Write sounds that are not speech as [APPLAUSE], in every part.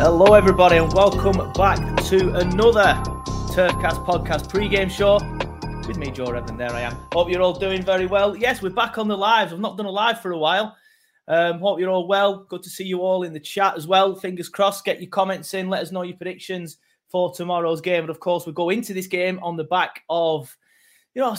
Hello, everybody, and welcome back to another Turfcast podcast pre-game show with me, Joe Redman. There I am. Hope you're all doing very well. Yes, we're back on the lives. I've not done a live for a while. Um, hope you're all well. Good to see you all in the chat as well. Fingers crossed. Get your comments in. Let us know your predictions for tomorrow's game. And of course, we go into this game on the back of, you know,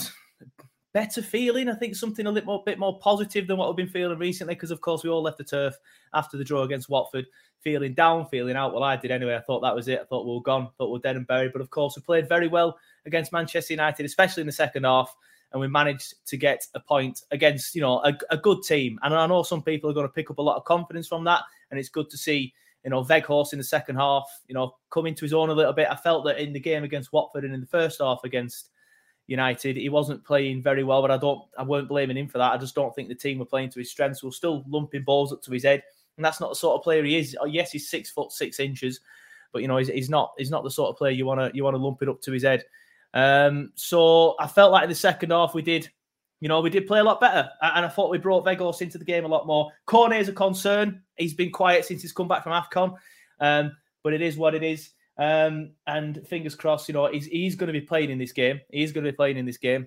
better feeling. I think something a little bit more positive than what we've been feeling recently. Because of course, we all left the turf after the draw against Watford, feeling down, feeling out. Well, I did anyway. I thought that was it. I thought we were gone. Thought we were dead and buried. But of course, we played very well against Manchester United, especially in the second half. And we managed to get a point against, you know, a, a good team. And I know some people are going to pick up a lot of confidence from that. And it's good to see you know, Weghorst in the second half, you know, coming to his own a little bit. I felt that in the game against Watford and in the first half against United, he wasn't playing very well, but I don't, I weren't blaming him for that. I just don't think the team were playing to his strengths. We're still lumping balls up to his head, and that's not the sort of player he is. Oh, yes, he's six foot six inches, but you know, he's, he's not, he's not the sort of player you want to, you want to lump it up to his head. Um, so I felt like in the second half we did, you know, we did play a lot better, and I thought we brought Weghorst into the game a lot more. Cornet is a concern. He's been quiet since he's come back from Afcon, um, but it is what it is. Um, and fingers crossed, you know, he's, he's going to be playing in this game. He's going to be playing in this game.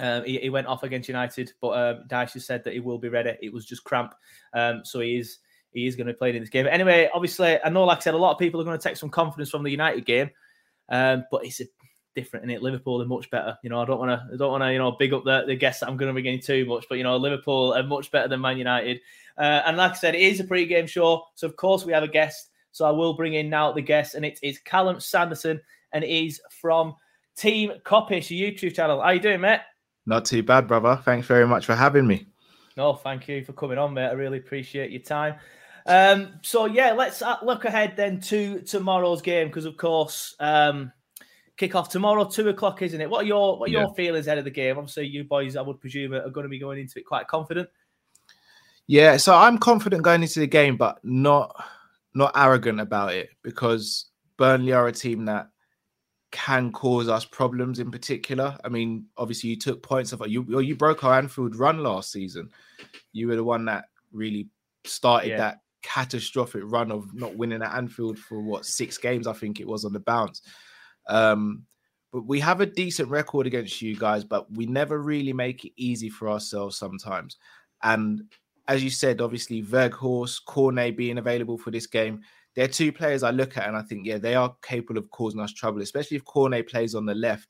Um, he, he, went off against United, but um, Dyche has said that he will be ready. It was just cramp, um, so he is he is going to be playing in this game. Anyway, obviously, I know, like I said, a lot of people are going to take some confidence from the United game, um, but it's a different in it. Liverpool are much better. You know, I don't want to, I don't want to, you know, big up the, the guests that I'm going to be getting too much, but you know, Liverpool are much better than Man United. Uh, and like I said, it is a pre-game show, so of course we have a guest. So I will bring in now the guest, and it is Callum Sanderson, and he's from Team Kopish, YouTube channel. How you doing, mate? Not too bad, brother. Thanks very much for having me. No, thank you for coming on, mate. I really appreciate your time. Um, so yeah, let's uh, look ahead then to tomorrow's game because, of course, um, kick off tomorrow, two o'clock, isn't it? What are your what are yeah. your feelings ahead of the game? Obviously, you boys, I would presume, are going to be going into it quite confident. Yeah, so I'm confident going into the game, but not not arrogant about it because Burnley are a team that can cause us problems in particular. I mean, obviously you took points off you you broke our Anfield run last season. You were the one that really started yeah. that catastrophic run of not winning at Anfield for what six games I think it was on the bounce. Um, but we have a decent record against you guys, but we never really make it easy for ourselves sometimes. And as you said, obviously Weghorst, Cornet being available for this game, they're two players I look at and I think, yeah, they are capable of causing us trouble, especially if Cornet plays on the left.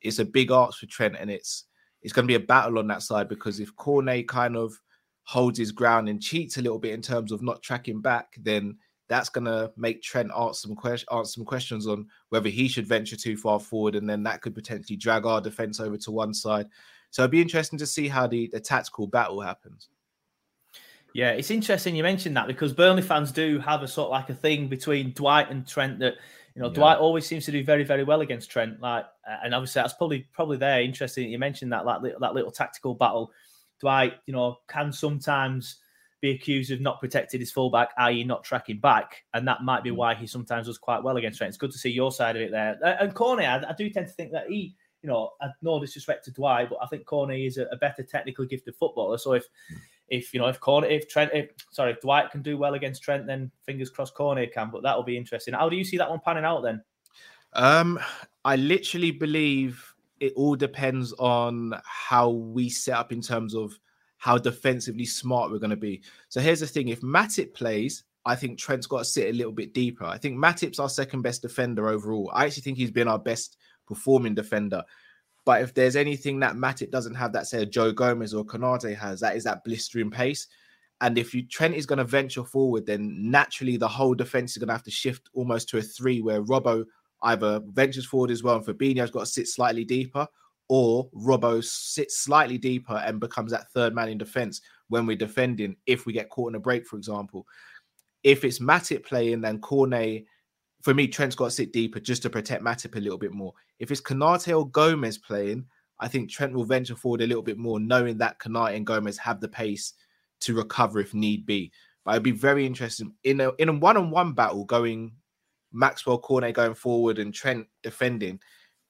It's a big ask for Trent, and it's it's going to be a battle on that side because if Cornet kind of holds his ground and cheats a little bit in terms of not tracking back, then that's going to make Trent answer some, que- answer some questions on whether he should venture too far forward, and then that could potentially drag our defense over to one side. So it'd be interesting to see how the, the tactical battle happens. Yeah, it's interesting you mentioned that because Burnley fans do have a sort of like a thing between Dwight and Trent that you know, yeah. Dwight always seems to do very, very well against Trent. Like, and obviously that's probably probably there. Interesting you mentioned that that little, that little tactical battle. Dwight, you know, can sometimes be accused of not protecting his fullback, i.e., not tracking back, and that might be mm. why he sometimes does quite well against Trent. It's good to see your side of it there. And Cornet, I, I do tend to think that he, you know, I'd no disrespect to Dwight, but I think Cornet is a, a better technically gifted footballer. So if mm if you know if Cornet if Trent if sorry if Dwight can do well against Trent, then fingers crossed Cornet can. But that'll be interesting. How do you see that one panning out then? Um, I literally believe it all depends on how we set up in terms of how defensively smart we're going to be. So here's the thing: if Matip plays, I think Trent's got to sit a little bit deeper. I think Matip's our second best defender overall. I actually think he's been our best performing defender. But if there's anything that Matip doesn't have that, say, Joe Gomez or Konate has, that is that blistering pace. And if you Trent is going to venture forward, then naturally the whole defense is going to have to shift almost to a three, where Robbo either ventures forward as well, and Fabinho's got to sit slightly deeper, or Robbo sits slightly deeper and becomes that third man in defense when we're defending. If we get caught in a break, for example, if it's Matip playing, then Cornet for me, Trent's got to sit deeper just to protect Matip a little bit more. If it's Konate or Gomez playing, I think Trent will venture forward a little bit more, knowing that Konate and Gomez have the pace to recover if need be. But I'd be very interested in a in a one-on-one battle going Maxwel Cornet going forward and Trent defending.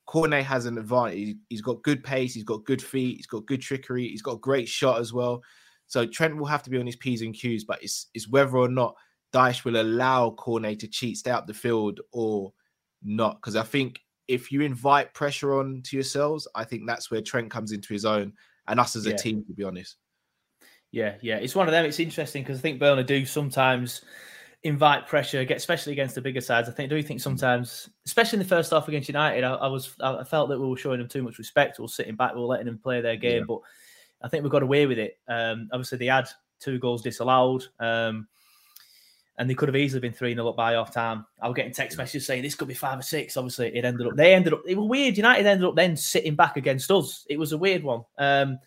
Cornet has an advantage. He's got good pace, he's got good feet, he's got good trickery, he's got a great shot as well. So Trent will have to be on his P's and Q's, but it's it's whether or not Dyche will allow Cornet to cheat, stay up the field, or not. Because I think if you invite pressure on to yourselves, I think that's where Trent comes into his own and us as a team, to be honest. Yeah, yeah. It's one of them. It's interesting because I think Burnley do sometimes invite pressure, especially against the bigger sides. I think do you think sometimes, especially in the first half against United, I, I, was I felt that we were showing them too much respect. We were sitting back, we were letting them play their game, yeah. but I think we got away with it. Um, obviously, they had two goals disallowed. Um, and they could have easily been 3 0 up by half time. I was getting text messages saying this could be five or six. Obviously, it ended up, they ended up, it was weird. United ended up then sitting back against us. It was a weird one. Um,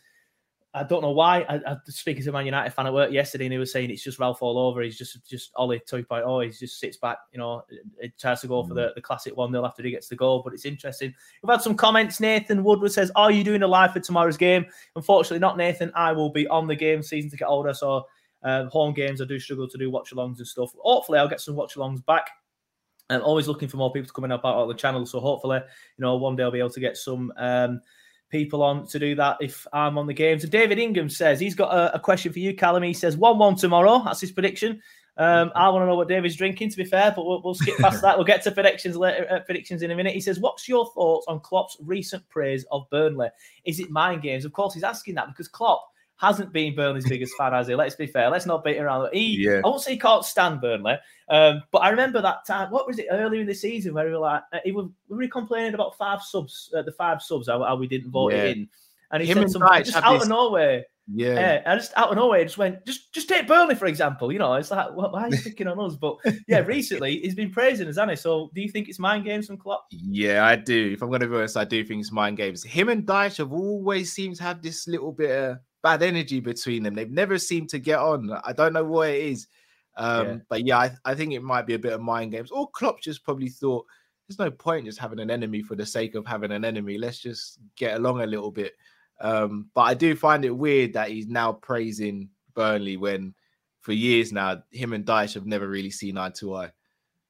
I don't know why. I, I was speaking to a Man United fan at work yesterday, and he was saying it's just Ralf all over. He's just just Ole 2.0. He just sits back, you know, it tries to go for the, the classic one nil after he gets the goal. But it's interesting. We've had some comments. Nathan Woodward says, "Are you doing a live for tomorrow's game?" Unfortunately, not Nathan. I will be on the game. Season to get older, so um, home games, I do struggle to do watch alongs and stuff. Hopefully, I'll get some watch alongs back. I'm always looking for more people to come in up out of the channel. So hopefully, you know, one day I'll be able to get some um, people on to do that if I'm on the games. David Ingham says he's got a, a question for you, Callum. He says 1 1 tomorrow. That's his prediction. Um, I want to know what David's drinking, to be fair, but we'll, we'll skip past that. We'll get to predictions later. Uh, predictions in a minute. He says, "What's your thoughts on Klopp's recent praise of Burnley? Is it mind games?" Of course, he's asking that because Klopp hasn't been Burnley's biggest fan, has he? Let's be fair. Let's not beat around. He, yeah. I won't say he can't stand Burnley, um, but I remember that time. What was it earlier in the season where we were like, uh, he was, we were complaining about five subs, uh, the five subs, how, how, we didn't vote yeah. in, and he Him said something just out of nowhere. Yeah, yeah, I just out of nowhere just went, just just take Burnley for example. You know, it's like, why are you picking on us? But [LAUGHS] yeah, recently he's been praising us, hasn't he? So, do you think it's mind games from Klopp? Yeah, I do. If I'm going to be honest, I do think it's mind games. Him and Dyche have always seemed to have this little bit of bad energy between them. They've never seemed to get on. I don't know what it is. Um, yeah. But yeah, I, I, think it might be a bit of mind games. Or Klopp just probably thought there's no point just having an enemy for the sake of having an enemy. Let's just get along a little bit. Um, but I do find it weird that he's now praising Burnley when for years now him and Dyche have never really seen eye to eye.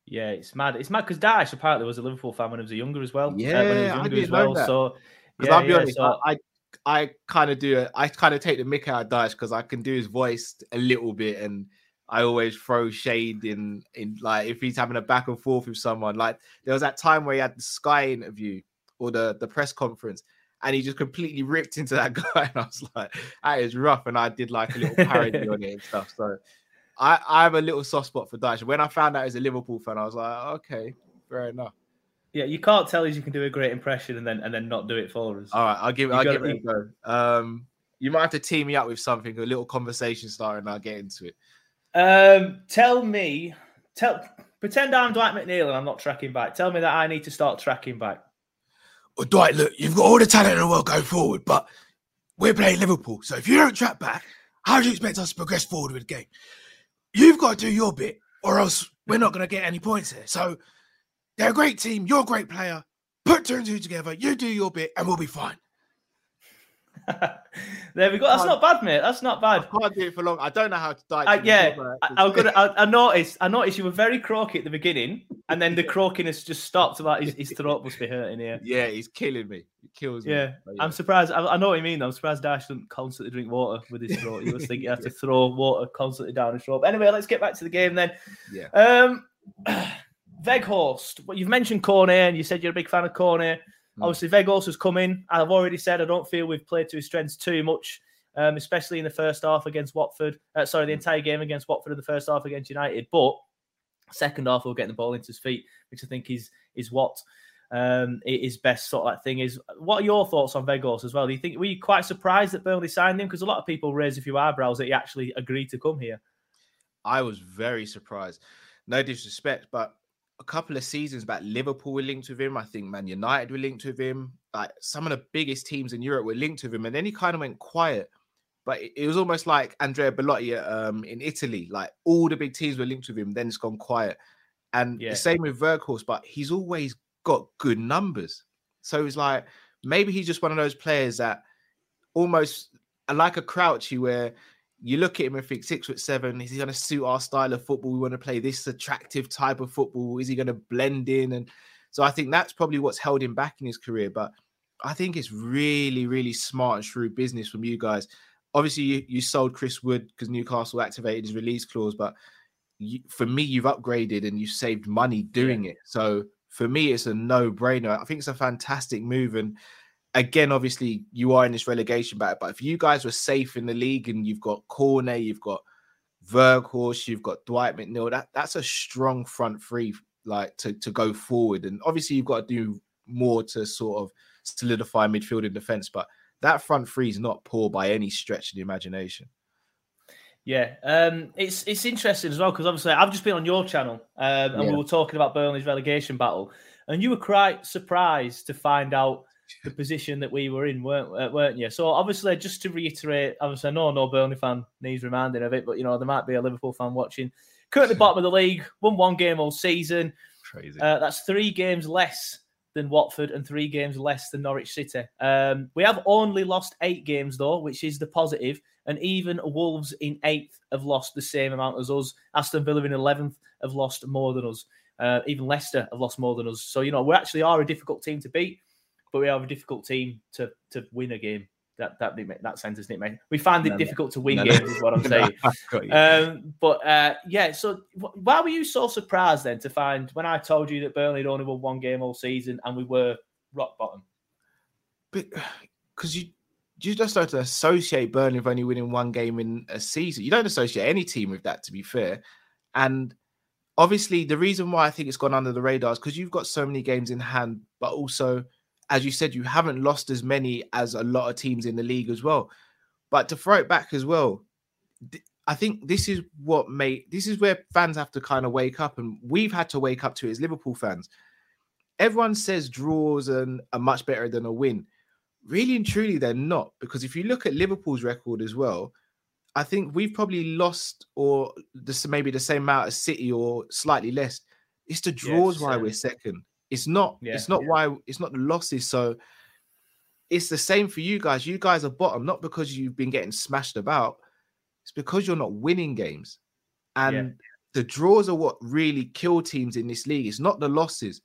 Yeah, it's mad. It's mad because Dyche apparently was a Liverpool fan when he was younger as well. Yeah, uh, when he was younger as well. So yeah, I'll be yeah, honest, so... I, I kind of do it. I kind of take the mick out of Dyche because I can do his voice a little bit, and I always throw shade in in like if he's having a back and forth with someone. Like there was that time where he had the Sky interview or the the press conference, and he just completely ripped into that [LAUGHS] guy, and I was like, that is rough. And I did like a little parody on it and stuff. So I I have a little soft spot for Dyche. When I found out he's a Liverpool fan, I was like, okay, fair enough. Yeah, you can't tell us you can do a great impression and then and then not do it for us. All right, I'll give you I'll give it a go. Um, you might have to team me up with something, a little conversation starter, and I'll get into it. Um, tell me, tell pretend I'm Dwight McNeil and I'm not tracking back. Tell me that I need to start tracking back. Well, Dwight, look, you've got all the talent in the world going forward, but we're playing Liverpool. So if you don't track back, how do you expect us to progress forward with the game? You've got to do your bit, or else we're not going to get any points here. So they're a great team. You're a great player. Put two and two together. You do your bit, and we'll be fine. [LAUGHS] there we go. That's not bad, mate. That's not bad. I can't do it for long. I don't know how to die. Uh, yeah, I, I'm gonna. I, I, noticed. I noticed you were very croaky at the beginning, and then the [LAUGHS] croakiness just stopped. About his, his throat must be hurting here. Yeah, he's killing me. He kills me. Yeah, yeah. I'm surprised. I, I, know what you mean. I'm surprised Dyche doesn't constantly drink water with his throat. He was thinking he had to [LAUGHS] throw water constantly down his throat. But anyway, let's get back to the game then. Yeah. Um, [CLEARS THROAT] Weghorst. Well, you've mentioned Cornet, and you said you're a big fan of Cornet. Mm. Obviously, Weghorst has come in. I've already said I don't feel we've played to his strengths too much, um, especially in the first half against Watford. Uh, sorry, the entire game against Watford in the first half against United. But second half, we'll get the ball into his feet, which I think is is what um, his best sort of like thing is. What are your thoughts on Weghorst as well? Do you think were you quite surprised that Burnley signed him? Because a lot of people raise a few eyebrows that he actually agreed to come here. I was very surprised. No disrespect, but a couple of seasons back, Liverpool were linked with him. I think Man United were linked with him. Like some of the biggest teams in Europe were linked with him, and then he kind of went quiet. But it was almost like Andrea Belotti um, in Italy. Like all the big teams were linked with him, then it's gone quiet. And yeah. the same with Weghorst, but he's always got good numbers. So it's like maybe he's just one of those players that almost like a Crouchy, where you look at him and think six foot seven, is he going to suit our style of football? We want to play this attractive type of football. Is he going to blend in? And so I think that's probably what's held him back in his career. But I think it's really, really smart and shrewd business from you guys. Obviously, you, you sold Chris Wood because Newcastle activated his release clause, but you, for me, you've upgraded and you saved money doing it. So for me, it's a no brainer. I think it's a fantastic move. And again, obviously, you are in this relegation battle. But if you guys were safe in the league and you've got Cornet, you've got Weghorst, you've got Dwight McNeil, that, that's a strong front three, like to, to go forward. And obviously, you've got to do more to sort of solidify midfield and defense. But that front three is not poor by any stretch of the imagination. Yeah, um, it's it's interesting as well because obviously I've just been on your channel um, and yeah. we were talking about Burnley's relegation battle, and you were quite surprised to find out the position that we were in, weren't uh, weren't you? So obviously, just to reiterate, obviously, I know no Burnley fan needs reminding of it, but you know there might be a Liverpool fan watching. Currently bottom of the league, won one game all season. Crazy. Uh, that's three games less than Watford and three games less than Norwich City. Um, we have only lost eight games though, which is the positive. And even Wolves in eighth have lost the same amount as us. Aston Villa in eleventh have lost more than us. Uh, even Leicester have lost more than us. So you know we actually are a difficult team to beat but we have a difficult team to to win a game. That that that sentence, Nick, mate. We find it no, difficult to win no, games, no. is what I'm [LAUGHS] saying. um, but uh, yeah, so why were you so surprised then to find when I told you that Burnley had only won one game all season and we were rock bottom? Because [SIGHS] you you just don't associate Burnley with only winning one game in a season. You don't associate any team with that, to be fair. And obviously, the reason why I think it's gone under the radar is because you've got so many games in hand, but also as you said, you haven't lost as many as a lot of teams in the league as well. But to throw it back as well, I think this is what made this is where fans have to kind of wake up, and we've had to wake up to it as Liverpool fans. Everyone says draws and are much better than a win. Really and truly, they're not because if you look at Liverpool's record as well, I think we've probably lost or this maybe the same amount as City or slightly less. It's the draws yes, why we're second. It's not. Yeah, it's not yeah. why. It's not the losses. So it's the same for you guys. You guys are bottom not because you've been getting smashed about. It's because you're not winning games, and yeah. the draws are what really kill teams in this league. It's not the losses,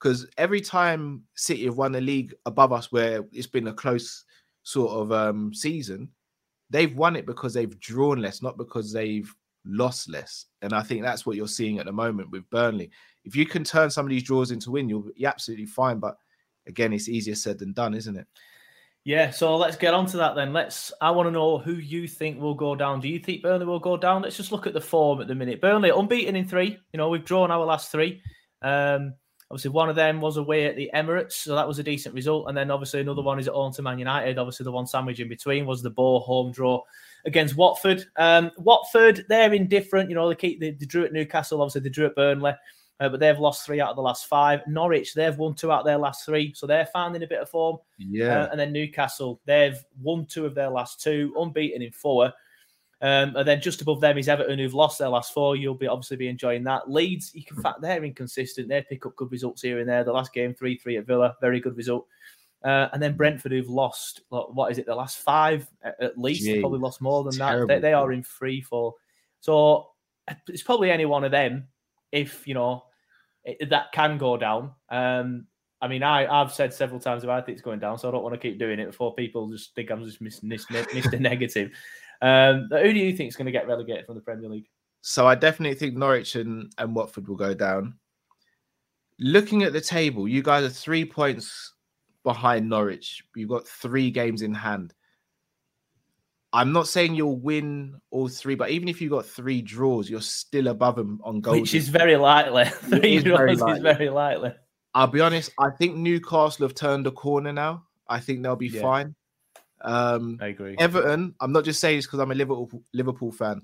because every time City have won the league above us, where it's been a close sort of um, season, they've won it because they've drawn less, not because they've lost less. And I think that's what you're seeing at the moment with Burnley if you can turn some of these draws into win, you'll be absolutely fine. But again, it's easier said than done, isn't it? Yeah, so let's get on to that then. Let's. I want to know who you think will go down. Do you think Burnley will go down? Let's just look at the form at the minute. Burnley unbeaten in three. You know, we've drawn our last three. Um, obviously, one of them was away at the Emirates, so that was a decent result. And then obviously another one is at home to Man United. Obviously, the one sandwich in between was the Bow home draw against Watford. Um, Watford, they're indifferent. You know, they keep they, they drew at Newcastle. Obviously, they drew at Burnley. Uh, but they've lost three out of the last five. Norwich, they've won two out of their last three, so they're finding a bit of form. Yeah. Uh, and then Newcastle, they've won two of their last two, unbeaten in four. Um, and then just above them is Everton, who've lost their last four. You'll be obviously be enjoying that. Leeds, you can fact they're inconsistent. They pick up good results here and there. The last game, three three at Villa, very good result. Uh, and then Brentford, who've lost what is it, the last five at least, Gee, probably lost more than that. They, they, are in free fall. So it's probably any one of them. If you know it, that can go down. Um, I mean, I've said several times about it, it's going down, so I don't want to keep doing it before people just think I'm just missing this, Mr. Negative. Um, who do you think is going to get relegated from the Premier League? So I definitely think Norwich and, and Watford will go down. Looking at the table, you guys are three points behind Norwich. You've got three games in hand. I'm not saying you'll win all three, but even if you got three draws, you're still above them on goals. Which is very likely. [LAUGHS] three draws very likely. is very likely. I'll be honest. I think Newcastle have turned a corner now. I think they'll be yeah. fine. Um, I agree. Everton. I'm not just saying this because I'm a Liverpool Liverpool fan.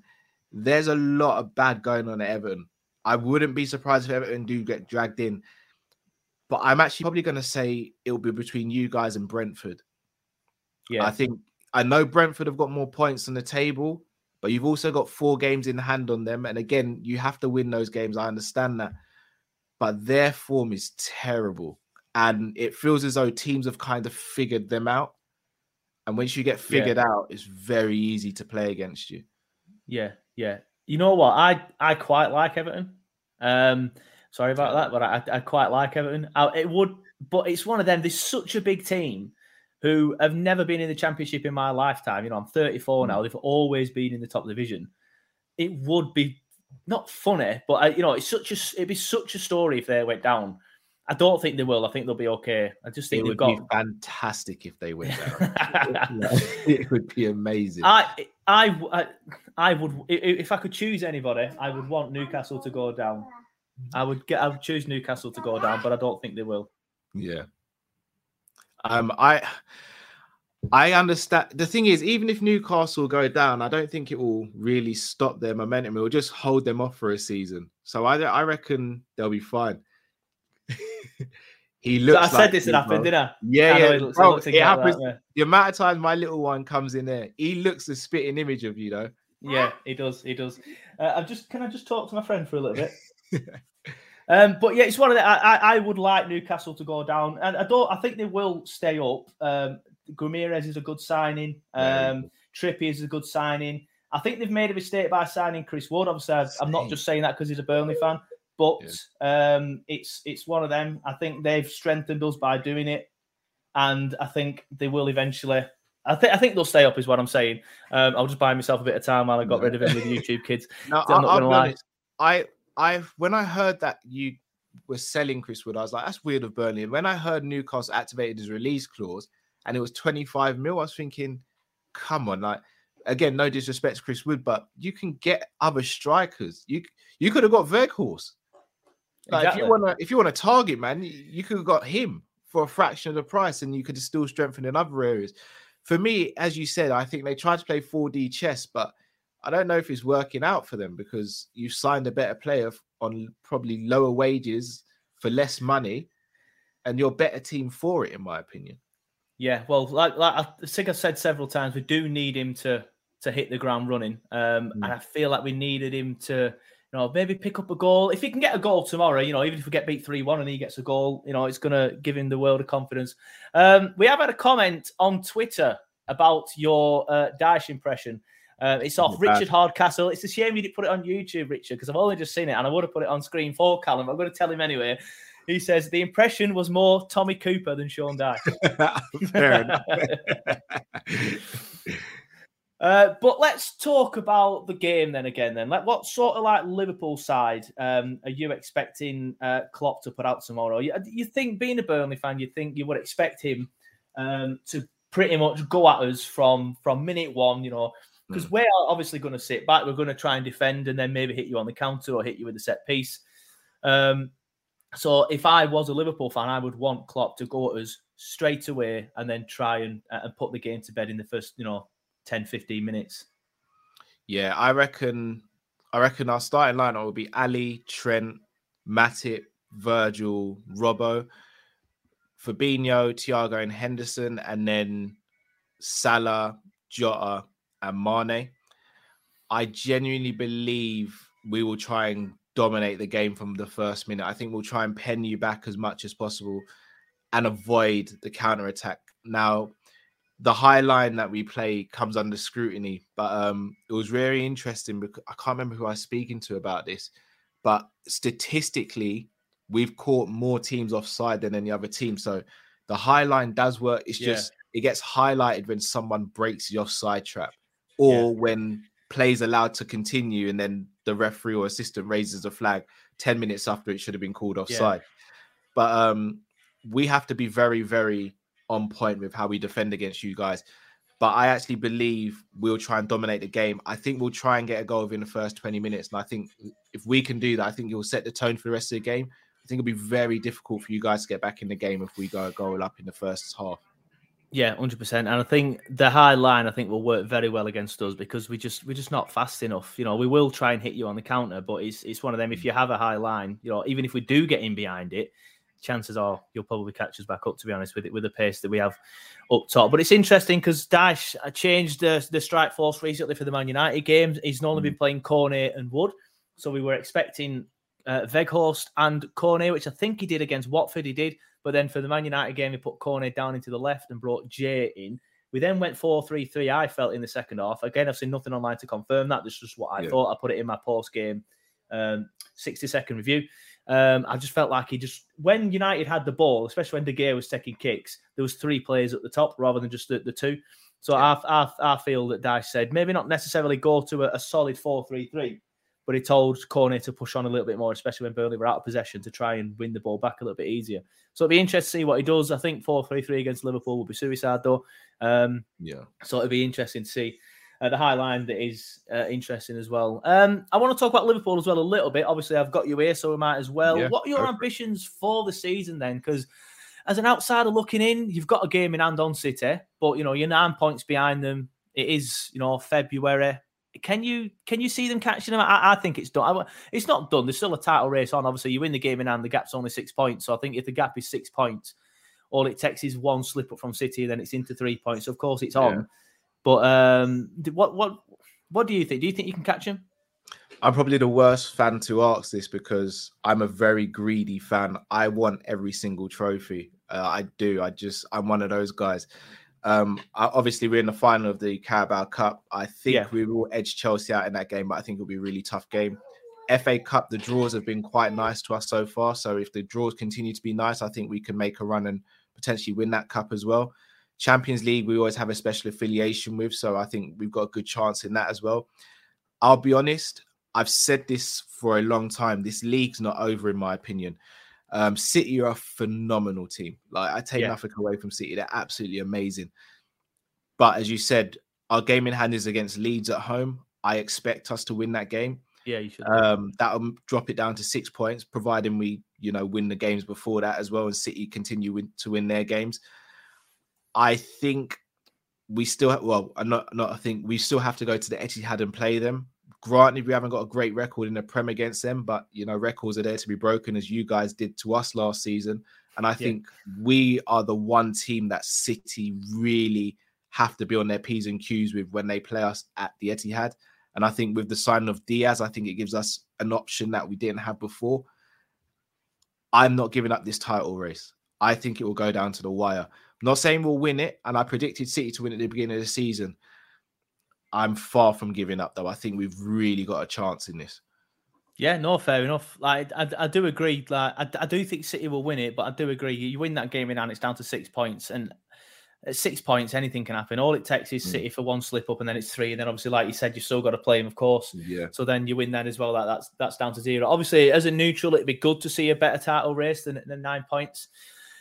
There's a lot of bad going on at Everton. I wouldn't be surprised if Everton do get dragged in. But I'm actually probably going to say it'll be between you guys and Brentford. Yeah. I think I know Brentford have got more points on the table, but you've also got four games in hand on them. And again, you have to win those games. I understand that but their form is terrible. And it feels as though teams have kind of figured them out. And once you get figured yeah. out, it's very easy to play against you. Yeah, yeah. You know what? I I quite like Everton. Um, sorry about that, but I, I quite like Everton. I, it would, but it's one of them. There's such a big team who have never been in the championship in my lifetime. You know, I'm 34 now. Hmm. They've always been in the top division. It would be not funny, but I, you know, it's such a it'd be such a story if they went down. I don't think they will. I think they'll be okay. I just think it they've got fantastic if they went down. [LAUGHS] it would be amazing. I, I, I, would if I could choose anybody, I would want Newcastle to go down. I would get. I would choose Newcastle to go down, but I don't think they will. Yeah. Um, I I understand. The thing is, even if Newcastle go down, I don't think it will really stop their momentum. It will just hold them off for a season. So I, I reckon they'll be fine. [LAUGHS] he looks. So I said like this would happen, didn't I? Yeah, I yeah. It, looks, Bro, it, it happens. That, yeah. The amount of times my little one comes in there, he looks the spitting image of you, though. Yeah, he does. He does. Uh, I'm just. Can I just talk to my friend for a little bit? [LAUGHS] Um, but yeah, it's one of the. I, I would like Newcastle to go down, and I don't. I think they will stay up. Um, Guimaraes is a good signing. Um, Trippier is a good signing. I think they've made a mistake by signing Chris Wood. Obviously, I'm not just saying that because he's a Burnley fan, but yeah. um, it's it's one of them. I think they've strengthened us by doing it, and I think they will eventually. I think I think they'll stay up, is what I'm saying. Um, I'll just buy myself a bit of time while I got rid of him with [LAUGHS] YouTube kids. no, I'm not going to lie. I I when I heard that you were selling Chris Wood, I was like, that's weird of Burnley. And when I heard Newcastle activated his release clause, and it was 25 mil. I was thinking, come on, like again, no disrespect to Chris Wood, but you can get other strikers. You you could have got Weghorst. Like exactly. if you want to if you want to target, man, you, you could have got him for a fraction of the price, and you could have still strengthened in other areas. For me, as you said, I think they tried to play 4D chess, but I don't know if it's working out for them because you signed a better player on probably lower wages for less money, and you're a better team for it, in my opinion. Yeah, well, like, like I think I've said several times, we do need him to to hit the ground running, um, mm. and I feel like we needed him to, you know, maybe pick up a goal. If he can get a goal tomorrow, you know, even if we get beat three one and he gets a goal, you know, it's going to give him the world of confidence. Um, we have had a comment on Twitter about your uh, Dyche impression. Uh, it's off Richard Hardcastle. It's a shame you didn't put it on YouTube, Richard, because I've only just seen it and I would have put it on screen for Callum. I'm going to tell him anyway. He says the impression was more Tommy Cooper than Sean [LAUGHS] enough. [LAUGHS] Uh, but let's talk about the game then again. Then, like, what sort of like Liverpool side um, are you expecting uh, Klopp to put out tomorrow? You, you, think, being a Burnley fan, you think you would expect him um, to pretty much go at us from from minute one, you know, because mm. we're obviously going to sit back, we're going to try and defend, and then maybe hit you on the counter or hit you with a set piece. Um, so if I was a Liverpool fan, I would want Klopp to go at us straight away and then try and, uh, and put the game to bed in the first, you know, 10, 15 minutes. Yeah, I reckon I reckon our starting lineup will be Ali, Trent, Matip, Virgil, Robbo, Fabinho, Thiago, and Henderson, and then Salah, Jota, and Mane. I genuinely believe we will try and dominate the game from the first minute. I think we'll try and pen you back as much as possible and avoid the counter attack. Now, the high line that we play comes under scrutiny, but um, it was very interesting because I can't remember who I was speaking to about this, but statistically, we've caught more teams offside than any other team. So the high line does work. It's Yeah. just it gets highlighted when someone breaks the offside trap or when plays allowed to continue and then the referee or assistant raises a flag 10 minutes after it should have been called offside. But um we have to be very, very on point with how we defend against you guys. But I actually believe we'll try and dominate the game. I think we'll try and get a goal within the first 20 minutes. And I think if we can do that, I think will set the tone for the rest of the game. I think it'll be very difficult for you guys to get back in the game if we go a goal up in the first half. Yeah, hundred percent. And I think the high line, I think, will work very well against us because we just we're just not fast enough. You know, we will try and hit you on the counter, but it's it's one of them. If you have a high line, you know, even if we do get in behind it, chances are you'll probably catch us back up. To be honest with it, with the pace that we have up top. But it's interesting because Dyche uh, changed the the strike force recently for the Man United games. He's normally been playing Cornet and Wood, so we were expecting uh, Weghorst and Cornet, which I think he did against Watford. He did. But then for the Man United game, he put Cornet down into the left and brought Jay in. We then went 4 3 3, I felt, in the second half. Again, I've seen nothing online to confirm that. That's just what I Yeah. thought. I put it in my post game um, 60 second review. Um, I just felt like he just, when United had the ball, especially when De Gea was taking kicks, there was three players at the top rather than just the, the two. So I, I, I feel that Dyche said maybe not necessarily go to a, a solid 4 3 3, but he told Cornet to push on a little bit more, especially when Burnley were out of possession, to try and win the ball back a little bit easier. So it'd be interesting to see what he does. I think 4 3 3 against Liverpool would be suicide, though. Um, Yeah. so it'd be interesting to see. Uh, the high line that is uh, interesting as well. Um, I want to talk about Liverpool as well a little bit. Obviously, I've got you here, so we might as well. Yeah, what are your it. ambitions for the season then? Because as an outsider looking in, you've got a game in hand on City, but you know you're nine points behind them. It is you know February. Can you can you see them catching them? I, I think it's done. I- it's not done. There's still a title race on. Obviously, you win the game in hand. The gap's only six points. So I think if the gap is six points, all it takes is one slip up from City, then it's into three points. So Of course, it's on. Yeah. But um, what what what do you think? Do you think you can catch him? I'm probably the worst fan to ask this because I'm a very greedy fan. I want every single trophy. Uh, I do. I just I'm one of those guys. Um, obviously we're in the final of the Carabao Cup. I think Yeah. we will edge Chelsea out in that game, but I think it'll be a really tough game. FA Cup, the draws have been quite nice to us so far. So if the draws continue to be nice, I think we can make a run and potentially win that cup as well. Champions League, we always have a special affiliation with, so I think we've got a good chance in that as well. I'll be honest, I've said this for a long time. This league's not over, in my opinion. Um, City are a phenomenal team. Like I take Yeah. nothing away from City; they're absolutely amazing. But as you said, our game in hand is against Leeds at home. I expect us to win that game. Yeah, you should. Um, that'll drop it down to six points, providing we, you know, win the games before that as well, and City continue win, to win their games. I think we still, ha- well, I'm not, not. I think we still have to go to the Etihad and play them. Granted, we haven't got a great record in the Prem against them, but you know, records are there to be broken, as you guys did to us last season. And I think we are the one team that City really have to be on their p's and q's with when they play us at the Etihad. And I think with the signing of Diaz, I think it gives us an option that we didn't have before. I'm not giving up this title race. I think it will go down to the wire. I'm not saying we'll win it, and I predicted City to win at the beginning of the season. I'm far from giving up, though. I think we've really got a chance in this. Yeah, no, fair enough. Like I, I do agree. Like I, I do think City will win it, but I do agree. You win that game in hand, it's down to six points, and at six points, anything can happen. All it takes is City for one slip up, and then it's three. And then obviously, like you said, you still got to play them, of course. Yeah. So then you win that as well. That that's that's down to zero. Obviously, as a neutral, it'd be good to see a better title race than, than nine points.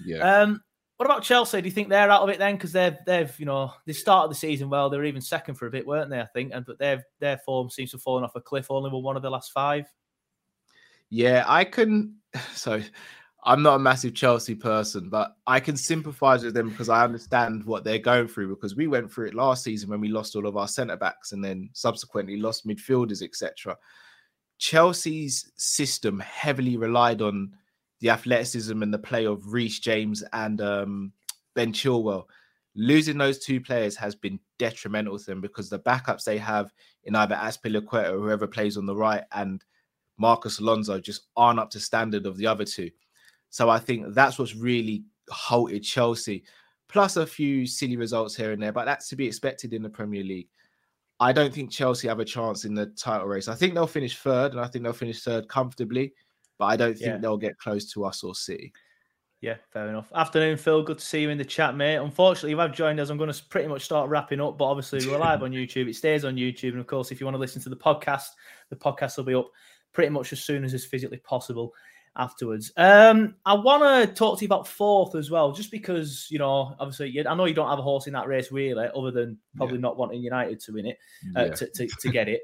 Yeah. Um, what about Chelsea? Do you think they're out of it then? Because they've they've you know they started the season well. They were even second for a bit, weren't they? I think, and but their their form seems to have fallen off a cliff. Only won one of the last five. Yeah, I can. [SIGHS] So I'm not a massive Chelsea person, but I can sympathize with them because I understand what they're going through because we went through it last season when we lost all of our centre backs and then subsequently lost midfielders, etc. Chelsea's system heavily relied on the athleticism and the play of Reece James and um, Ben Chilwell. Losing those two players has been detrimental to them because the backups they have in either Azpilicueta or whoever plays on the right and Marcos Alonso just aren't up to standard of the other two. So I think that's what's really halted Chelsea. Plus a few silly results here and there, but that's to be expected in the Premier League. I don't think Chelsea have a chance in the title race. I think they'll finish third, and I think they'll finish third comfortably, but I don't think Yeah. they'll get close to us or City. Yeah, fair enough. Afternoon, Phil. Good to see you in the chat, mate. Unfortunately, you have joined us. I'm going to pretty much start wrapping up, but obviously we're [LAUGHS] live on YouTube. It stays on YouTube, and of course, if you want to listen to the podcast, the podcast will be up pretty much as soon as is physically possible afterwards. Um, I want to talk to you about fourth as well, just because you know, obviously, you- I know you don't have a horse in that race really, other than probably not wanting United to win it, uh, Yeah. to, to, to get it.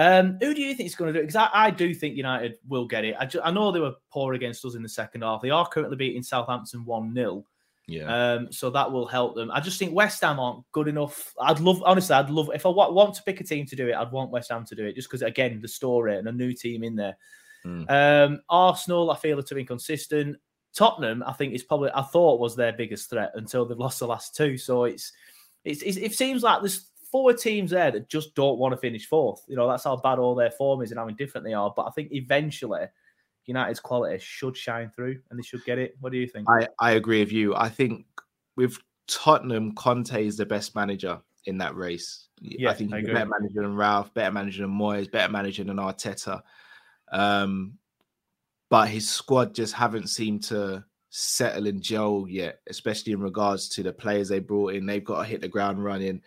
Um, who do you think is going to do it? Because I, I do think United will get it. I, I know they were poor against us in the second half. They are currently beating Southampton 1 0. Yeah. Um, so that will help them. I just think West Ham aren't good enough. I'd love, honestly, I'd love, if I want to pick a team to do it, I'd want West Ham to do it just because, again, the story and a new team in there. Mm. Um, Arsenal, I feel, are too inconsistent. Tottenham, I think, is probably, I thought was their biggest threat until they've lost the last two. So it's, it's, it's it seems like there's four teams there that just don't want to finish fourth. You know, that's how bad all their form is and how indifferent they are. But I think eventually United's quality should shine through and they should get it. What do you think? I, I agree with you. I think with Tottenham, Conte is the best manager in that race. Yeah, I think he's better manager than Ralf, better manager than Moyes, better manager than Arteta. Um, but his squad just haven't seemed to settle and gel yet, especially in regards to the players they brought in. They've got to hit the ground running.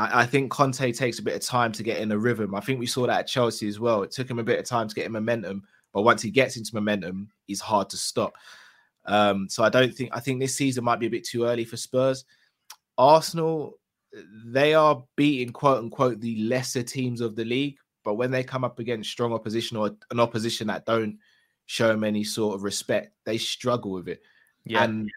I, I think Conte takes a bit of time to get in a rhythm. I think we saw that at Chelsea as well. It took him a bit of time to get in momentum, but once he gets into momentum, he's hard to stop. Um, so I don't think I think this season might be a bit too early for Spurs. Arsenal, they are beating quote unquote the lesser teams of the league, but when they come up against strong opposition or an opposition that don't show them any sort of respect, they struggle with it. Yeah. And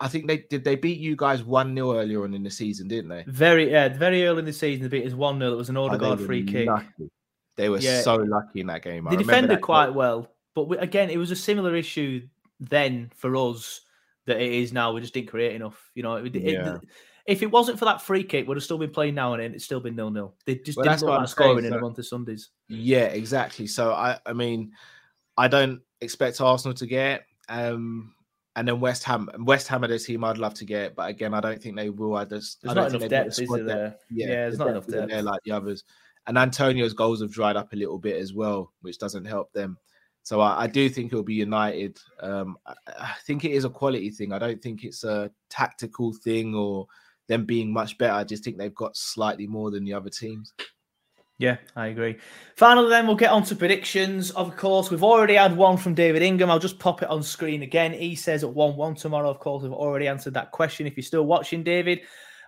I think they did they beat you guys 1 0 earlier on in the season, didn't they? Very, yeah, very early in the season, they beat us 1 0. It was an Oh, Odegaard were free kick. lucky. They were Yeah. so lucky in that game. I They defended quite goal. well, but we, again, it was a similar issue then for us that it is now. We just didn't create enough. You know, it, it- if it wasn't for that free kick, we'd have still been playing now and. It'd still been nil nil. They just Well, didn't look like scoring saying, in a month of Sundays. Yeah, exactly. So I, I mean, I don't expect Arsenal to get. Um, and then West Ham, West Ham are the team I'd love to get, but again, I don't think they will. I just There's I don't not think enough depth, the is there? depth. Yeah, the there's not enough isn't there depth. like the others. And Antonio's goals have dried up a little bit as well, which doesn't help them. So I, I do think it'll be United. Um, I, I think it is a quality thing. I don't think it's a tactical thing or them being much better. I just think they've got slightly more than the other teams. Yeah, I agree. Finally, then we'll get on to predictions. Of course, we've already had one from David Ingham. I'll just pop it on screen again. He says at 1 1 tomorrow. Of course, we've already answered that question. If you're still watching, David,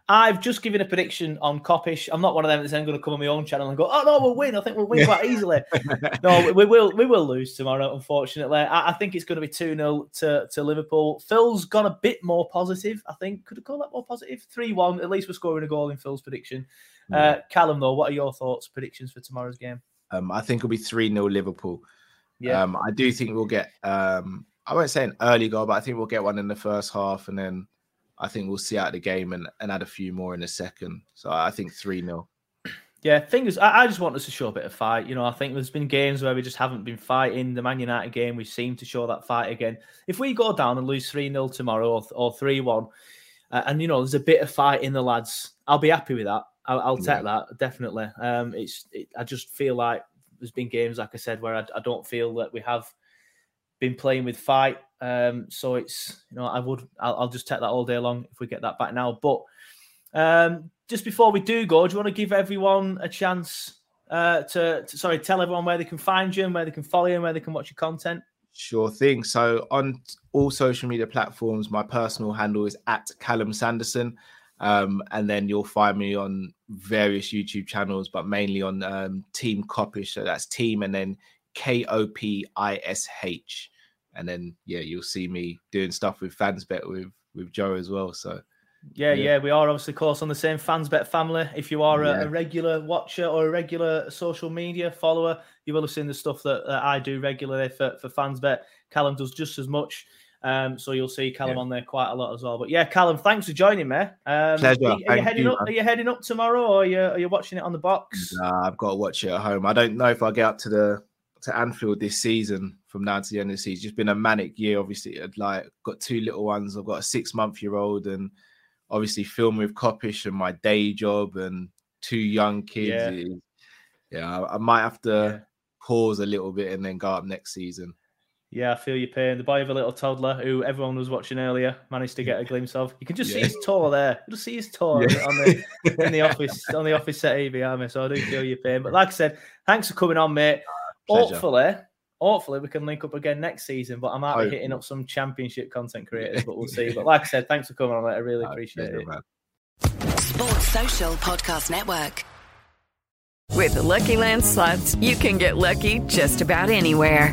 I've just given a prediction on Kopish. I'm not one of them that's then going to come on my own channel and go, oh, no, we'll win. I think we'll win quite easily. [LAUGHS] no, we- we will we will lose tomorrow, unfortunately. I, I think it's going to be 2 0 to, to Liverpool. Phil's gone a bit more positive, I think. Could I call that more positive? 3 1. At least we're scoring a goal in Phil's prediction. Uh, Callum, though, what are your thoughts, predictions for tomorrow's game? Um, I think it'll be 3 0 Liverpool. Yeah. Um, I do think we'll get, um, I won't say an early goal, but I think we'll get one in the first half. And then I think we'll see out the game and, and add a few more in a second. So I think 3 0. Yeah, fingers. I, I just want us to show a bit of fight. You know, I think there's been games where we just haven't been fighting. The Man United game, we seem to show that fight again. If we go down and lose 3 0 tomorrow or, or 3 1, uh, and, you know, there's a bit of fight in the lads, I'll be happy with that. I'll, I'll take Yeah. that, definitely. Um, it's. It, I just feel like there's been games, like I said, where I, I don't feel that we have been playing with fight. Um, so it's, you know, I would, I'll, I'll just take that all day long if we get that back now. But um, just before we do go, do you want to give everyone a chance uh, to, to, sorry, tell everyone where they can find you and where they can follow you and where they can watch your content? Sure thing. So on all social media platforms, my personal handle is at Callum Sanderson. Um, and then you'll find me on various YouTube channels, but mainly on um, Team Kopish. So that's team and then K O P I S H. And then yeah, you'll see me doing stuff with Fansbet with with Joe as well. So Yeah, yeah, we are obviously, of course, on the same FansBet family. If you are a, Yeah. a regular watcher or a regular social media follower, you will have seen the stuff that, that I do regularly for, for FansBet. Callum does just as much. Um, so you'll see Callum on there quite a lot as well. But yeah, Callum, thanks for joining me. Um, Pleasure. Are, you- are you heading you, up? man. Are you heading up tomorrow, or are you, are you watching it on the box? Nah, I've got to watch it at home. I don't know if I'll get up to the to Anfield this season from now to the end of the season. It's just been a manic year. Obviously, I'd like got two little ones. I've got a six month year old, and obviously film with Kopish and my day job and two young kids. Yeah. Yeah, I, I might have to pause a little bit and then go up next season. Yeah, I feel your pain. The boy of a little toddler who everyone was watching earlier managed to get a [LAUGHS] glimpse of. You can just see his toe there. You just see his toe Yeah. on the in the [LAUGHS] office on the office set behind me. So I do feel your pain. But like I said, thanks for coming on, mate. Pleasure. Hopefully, hopefully we can link up again next season. But I might be hitting up some championship content creators, but we'll see. [LAUGHS] But like I said, thanks for coming on, mate. I really appreciate it. man. Sports Social Podcast Network. With the Lucky Land slots, you can get lucky just about anywhere.